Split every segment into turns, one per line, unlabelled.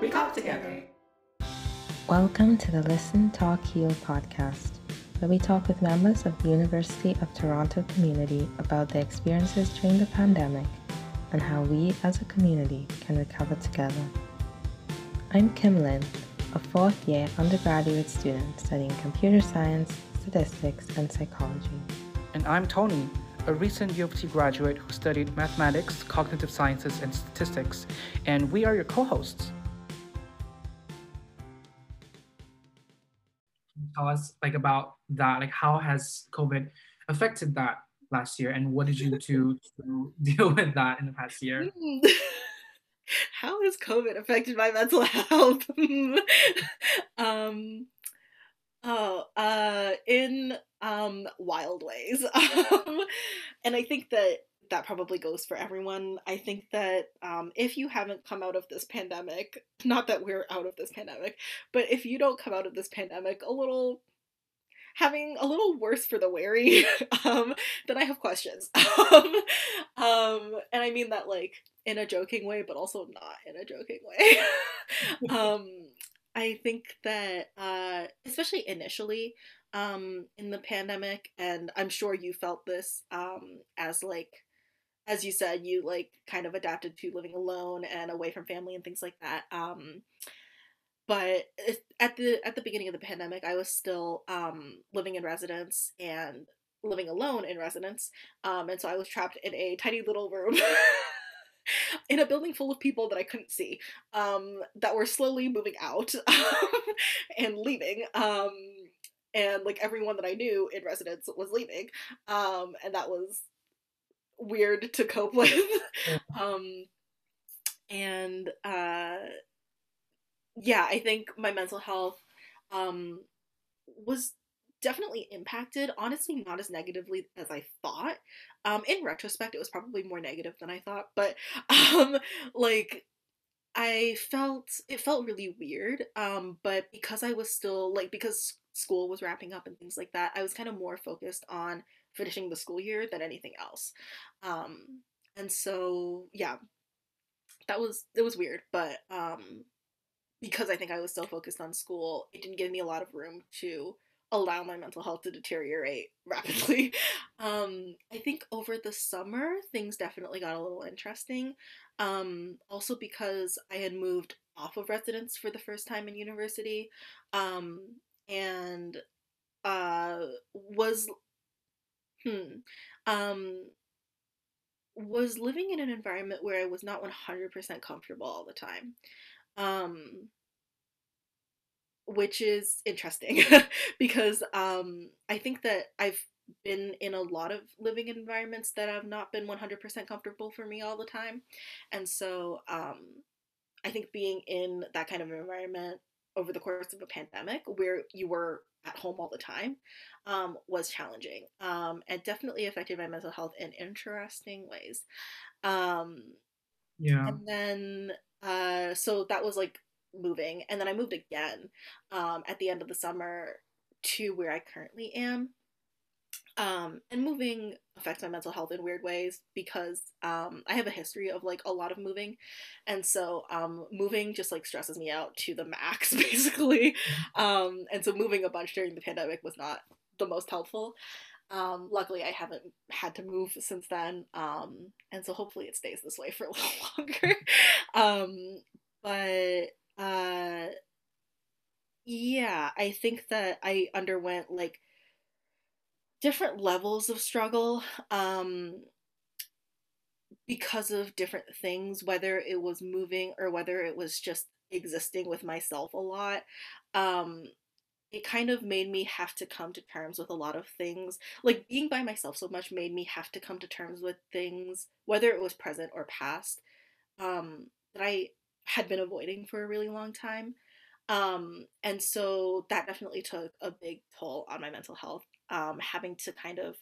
we got together.
Welcome to the Listen, Talk, Heal podcast, where we talk with members of the University of Toronto community about their experiences during the pandemic and how we as a community can recover together. I'm Kim Lin, a fourth year undergraduate student studying computer science, statistics, and psychology.
And I'm Tony, a recent U of T graduate who studied mathematics, cognitive sciences, and statistics, and we are your co hosts. Tell us like about that, like how has COVID affected that last year, and what did you do to deal with that in the past year?
how has COVID affected my mental health? um, oh, uh, in um, wild ways. Um, and I think that that probably goes for everyone. I think that um, if you haven't come out of this pandemic, not that we're out of this pandemic, but if you don't come out of this pandemic a little having a little worse for the wary, um, then I have questions. um, um, and I mean that like in a joking way, but also not in a joking way. um, I think that, uh, especially initially, um, in the pandemic, and I'm sure you felt this um, as like, as you said, you like kind of adapted to living alone and away from family and things like that. Um, but at the at the beginning of the pandemic, I was still um, living in residence and living alone in residence, um, and so I was trapped in a tiny little room. in a building full of people that I couldn't see, um, that were slowly moving out and leaving. Um, and like everyone that I knew in residence was leaving, um, and that was weird to cope with. um, and uh, yeah, I think my mental health um, was definitely impacted. Honestly, not as negatively as I thought. Um, in retrospect, it was probably more negative than I thought, but um, like I felt it felt really weird. Um, but because I was still like because school was wrapping up and things like that, I was kind of more focused on finishing the school year than anything else. Um, and so yeah, that was it was weird, but um, because I think I was still focused on school, it didn't give me a lot of room to allow my mental health to deteriorate rapidly. Um, I think over the summer things definitely got a little interesting. Um, also because I had moved off of residence for the first time in university. Um, and uh was hmm um was living in an environment where I was not 100% comfortable all the time. Um which is interesting because um I think that I've been in a lot of living environments that have not been 100% comfortable for me all the time. And so um I think being in that kind of environment over the course of a pandemic where you were at home all the time um, was challenging um, and definitely affected my mental health in interesting ways. Um,
yeah.
And then, uh, so that was like moving. And then I moved again um, at the end of the summer to where I currently am. Um, and moving affects my mental health in weird ways because um, I have a history of like a lot of moving, and so um, moving just like stresses me out to the max basically. Um, and so moving a bunch during the pandemic was not the most helpful. Um, luckily, I haven't had to move since then, um, and so hopefully it stays this way for a little longer. um, but uh, yeah, I think that I underwent like different levels of struggle um, because of different things, whether it was moving or whether it was just existing with myself a lot. Um, it kind of made me have to come to terms with a lot of things. Like being by myself so much made me have to come to terms with things, whether it was present or past, um, that I had been avoiding for a really long time. Um, and so that definitely took a big toll on my mental health um, having to kind of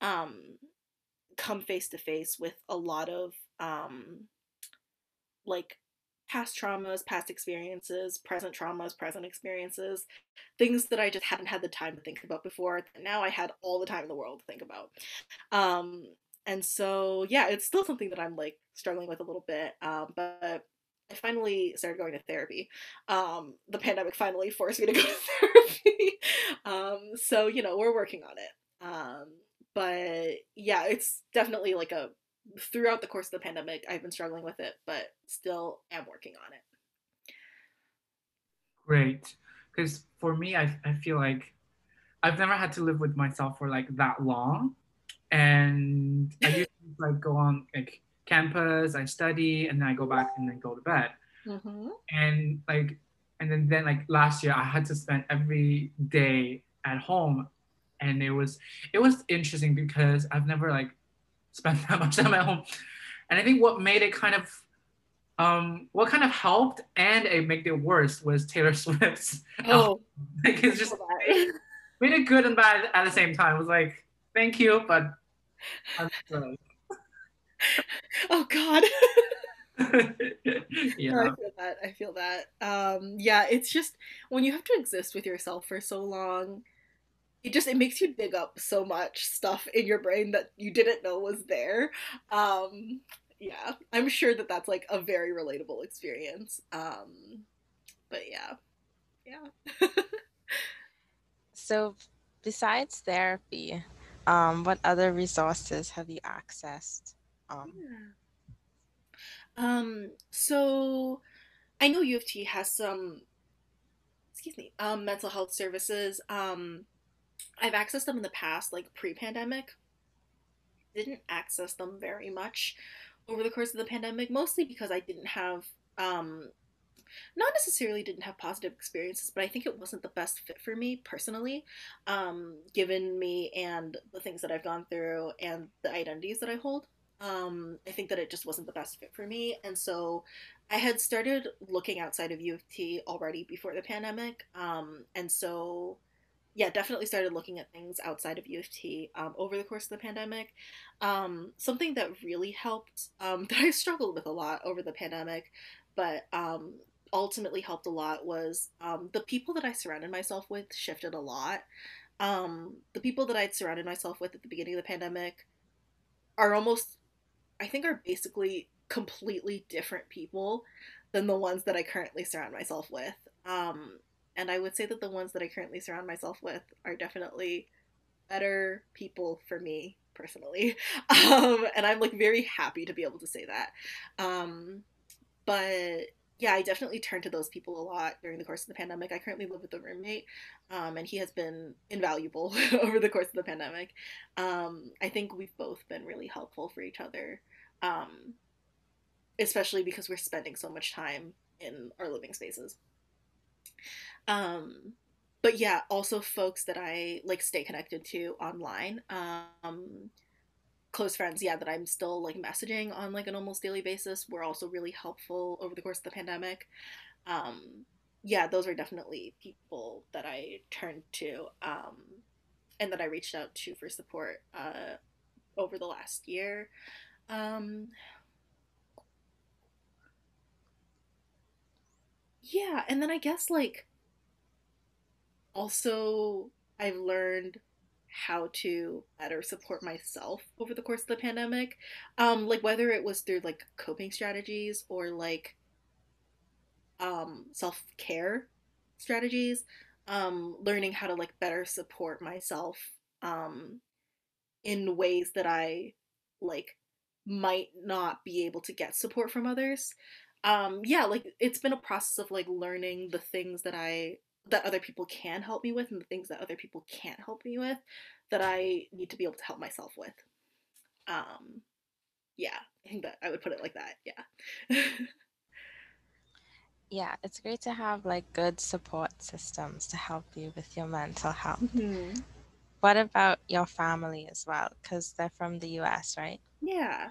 um, come face to face with a lot of um, like past traumas, past experiences, present traumas, present experiences, things that I just hadn't had the time to think about before. Now I had all the time in the world to think about. Um, and so, yeah, it's still something that I'm like struggling with a little bit. Um, but finally started going to therapy. Um, the pandemic finally forced me to go to therapy. um, so you know we're working on it. Um, but yeah, it's definitely like a throughout the course of the pandemic, I've been struggling with it, but still am working on it.
Great, because for me, I I feel like I've never had to live with myself for like that long, and I to like go on like campus, I study, and then I go back and then go to bed. Mm-hmm. And like, and then then like last year, I had to spend every day at home, and it was it was interesting because I've never like spent that much time at home, and I think what made it kind of um, what kind of helped and it made it worse was Taylor Swift's.
Oh,
like it's just made it good and bad at the same time. It was like, thank you, but.
oh God.
yeah.
I feel that. I feel that. Um, yeah, it's just when you have to exist with yourself for so long, it just it makes you dig up so much stuff in your brain that you didn't know was there. Um, yeah, I'm sure that that's like a very relatable experience. Um, but yeah, yeah.
so, besides therapy, um, what other resources have you accessed? Um,
um, so I know U of T has some, excuse me, um, mental health services. Um, I've accessed them in the past, like pre-pandemic. Didn't access them very much over the course of the pandemic, mostly because I didn't have, um, not necessarily didn't have positive experiences, but I think it wasn't the best fit for me personally, um, given me and the things that I've gone through and the identities that I hold um, I think that it just wasn't the best fit for me. And so I had started looking outside of U of T already before the pandemic. Um, and so, yeah, definitely started looking at things outside of U of T um, over the course of the pandemic. Um, something that really helped, um, that I struggled with a lot over the pandemic, but um, ultimately helped a lot was the people that I surrounded myself with shifted a lot. The people that I'd surrounded myself with at the beginning of the pandemic are almost I think are basically completely different people than the ones that I currently surround myself with. Um, and I would say that the ones that I currently surround myself with are definitely better people for me personally. Um, and I'm like very happy to be able to say that. Um, but yeah, I definitely turned to those people a lot during the course of the pandemic. I currently live with a roommate, um, and he has been invaluable over the course of the pandemic. Um, I think we've both been really helpful for each other, um, especially because we're spending so much time in our living spaces. Um, but yeah, also folks that I like stay connected to online. Close friends, yeah, that I'm still like messaging on like an almost daily basis were also really helpful over the course of the pandemic. Um, yeah, those are definitely people that I turned to um, and that I reached out to for support uh, over the last year. Um, yeah, and then I guess like also I've learned how to better support myself over the course of the pandemic. Um, like whether it was through like coping strategies or like um, self care strategies, um, learning how to like better support myself um, in ways that I like might not be able to get support from others. Um, yeah, like it's been a process of like learning the things that I that other people can help me with and the things that other people can't help me with that I need to be able to help myself with. Um, yeah, I think that I would put it like that. Yeah.
yeah, it's great to have like good support systems to help you with your mental health. Mm-hmm. What about your family as well? Because they're from the US, right?
Yeah.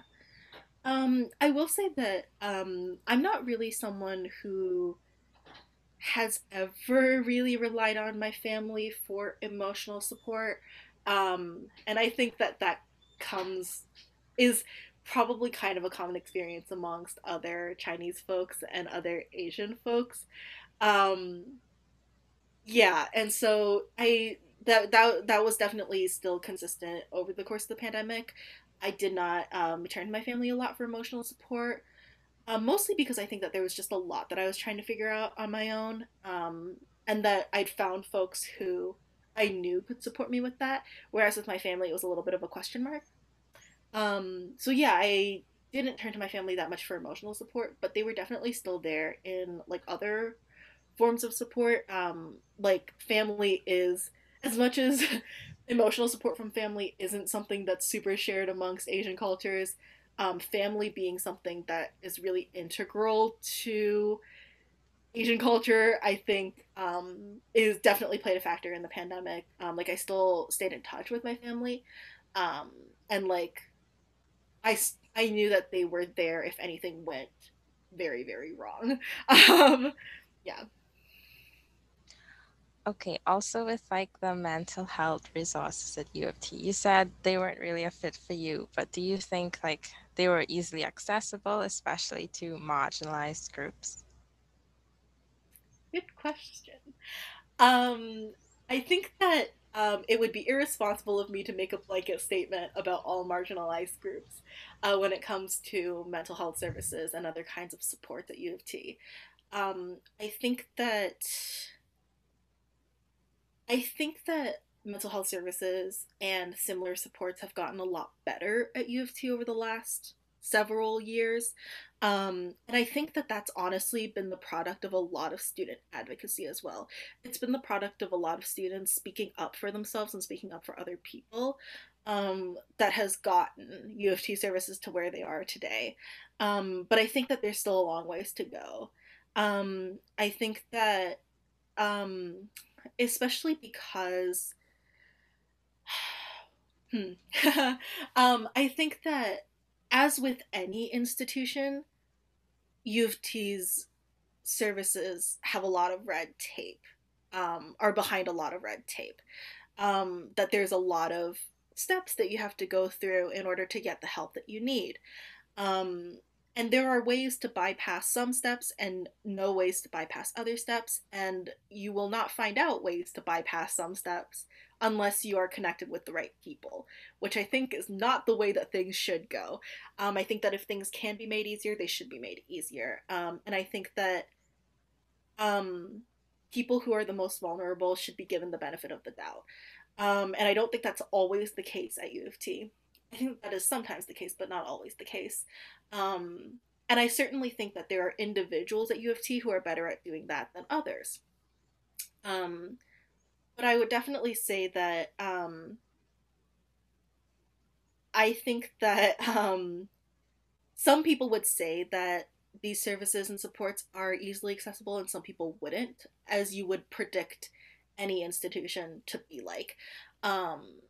Um, I will say that um, I'm not really someone who has ever really relied on my family for emotional support. Um, and I think that that comes, is probably kind of a common experience amongst other Chinese folks and other Asian folks. Um, yeah, and so I that that that was definitely still consistent over the course of the pandemic. I did not um, turn to my family a lot for emotional support, um, mostly because I think that there was just a lot that I was trying to figure out on my own, um, and that I'd found folks who I knew could support me with that. Whereas with my family, it was a little bit of a question mark. Um, so yeah, I didn't turn to my family that much for emotional support, but they were definitely still there in like other forms of support. Um, like family is as much as emotional support from family isn't something that's super shared amongst Asian cultures. Um, family being something that is really integral to Asian culture, I think, um, is definitely played a factor in the pandemic. Um, like I still stayed in touch with my family, um, and like I I knew that they were there if anything went very very wrong. Um, yeah.
Okay, also with like the mental health resources at U of T, you said they weren't really a fit for you, but do you think like they were easily accessible, especially to marginalized groups?
Good question. Um, I think that um, it would be irresponsible of me to make a blanket statement about all marginalized groups uh, when it comes to mental health services and other kinds of support at U of T. Um, I think that I think that mental health services and similar supports have gotten a lot better at U of T over the last several years. Um, and I think that that's honestly been the product of a lot of student advocacy as well. It's been the product of a lot of students speaking up for themselves and speaking up for other people um, that has gotten U of T services to where they are today. Um, but I think that there's still a long ways to go. Um, I think that um, especially because hmm. um, I think that as with any institution, U of T's services have a lot of red tape, um, are behind a lot of red tape. Um, that there's a lot of steps that you have to go through in order to get the help that you need. Um, and there are ways to bypass some steps and no ways to bypass other steps, and you will not find out ways to bypass some steps unless you are connected with the right people, which I think is not the way that things should go. Um, I think that if things can be made easier, they should be made easier. Um, and I think that um, people who are the most vulnerable should be given the benefit of the doubt. Um, and I don't think that's always the case at U of T. I think that is sometimes the case, but not always the case. Um, and I certainly think that there are individuals at U of T who are better at doing that than others. Um, but I would definitely say that um, I think that um, some people would say that these services and supports are easily accessible, and some people wouldn't, as you would predict any institution to be like. Um,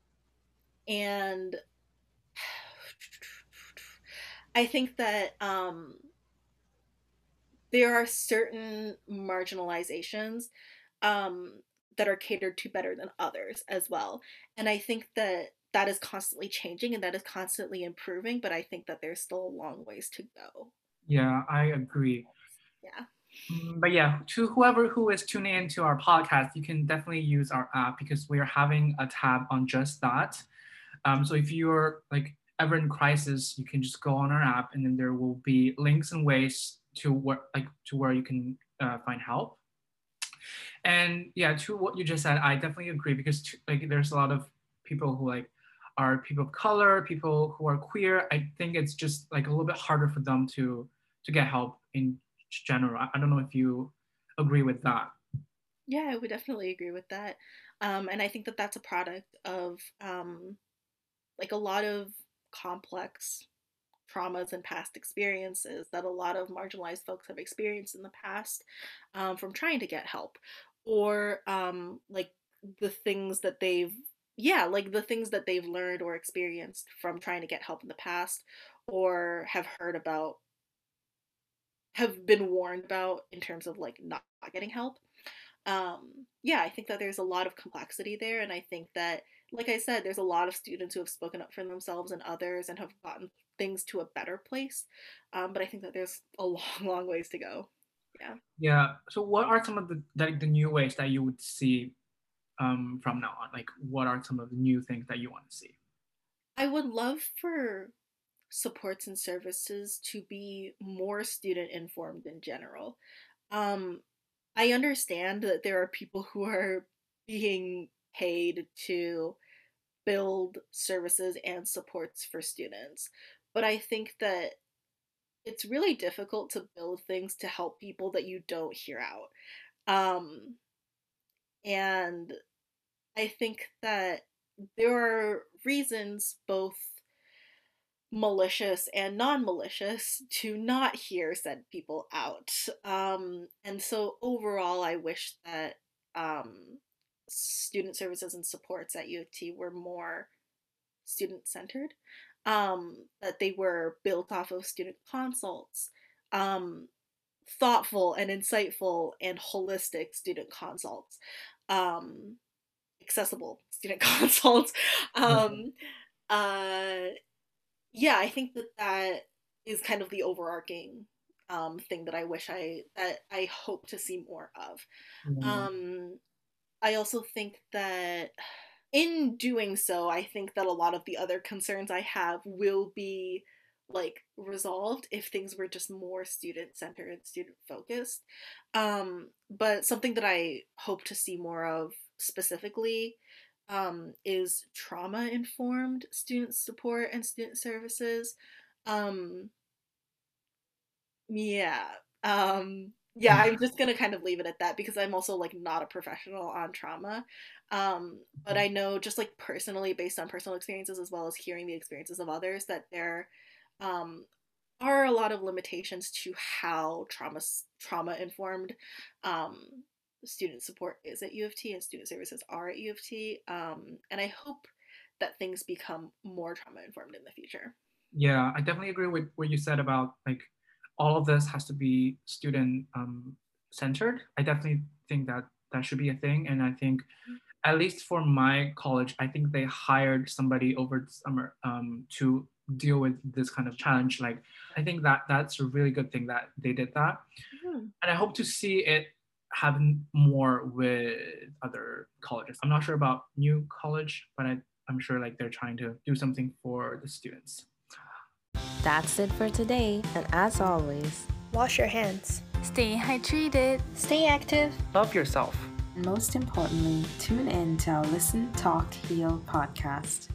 and I think that um, there are certain marginalizations um, that are catered to better than others as well. And I think that that is constantly changing and that is constantly improving, but I think that there's still a long ways to go.
Yeah, I agree.
Yeah.
Mm, but yeah, to whoever who is tuning into our podcast, you can definitely use our app because we are having a tab on just that. Um, so if you're like ever in crisis, you can just go on our app, and then there will be links and ways to where like to where you can uh, find help. And yeah, to what you just said, I definitely agree because to, like there's a lot of people who like are people of color, people who are queer. I think it's just like a little bit harder for them to to get help in general. I don't know if you agree with that.
Yeah, I would definitely agree with that. Um, and I think that that's a product of um, like a lot of complex traumas and past experiences that a lot of marginalized folks have experienced in the past um, from trying to get help or um, like the things that they've yeah like the things that they've learned or experienced from trying to get help in the past or have heard about have been warned about in terms of like not getting help. Um, yeah i think that there's a lot of complexity there and i think that like I said, there's a lot of students who have spoken up for themselves and others and have gotten things to a better place. Um, but I think that there's a long, long ways to go. Yeah.
Yeah. So, what are some of the like the new ways that you would see um, from now on? Like, what are some of the new things that you want to see?
I would love for supports and services to be more student informed in general. Um, I understand that there are people who are being paid to build services and supports for students, but I think that it's really difficult to build things to help people that you don't hear out. Um, and I think that there are reasons both malicious and non-malicious to not hear said people out um, and so overall i wish that um, student services and supports at u of t were more student-centered um, that they were built off of student consults um, thoughtful and insightful and holistic student consults um, accessible student consults um, uh, yeah, I think that that is kind of the overarching um, thing that I wish I that I hope to see more of. Mm-hmm. Um, I also think that in doing so, I think that a lot of the other concerns I have will be like resolved if things were just more student centered and student focused. Um, but something that I hope to see more of specifically um, is trauma informed student support and student services. Um, yeah. Um, yeah, I'm just gonna kind of leave it at that because I'm also like not a professional on trauma. Um, but mm-hmm. I know just like personally, based on personal experiences as well as hearing the experiences of others, that there um, are a lot of limitations to how trauma trauma informed um, student support is at U of T and student services are at U of T. Um, and I hope that things become more trauma informed in the future.
Yeah, I definitely agree with what you said about like all of this has to be student um, centered. I definitely think that that should be a thing. And I think, mm-hmm. At least for my college, I think they hired somebody over the summer um, to deal with this kind of challenge. Like, I think that that's a really good thing that they did that. Mm-hmm. And I hope to see it happen more with other colleges. I'm not sure about new college, but I, I'm sure like they're trying to do something for the students.
That's it for today, and as always,
wash your hands,
stay hydrated,
stay active,
love yourself.
Most importantly, tune in to our Listen, Talk, Heal podcast.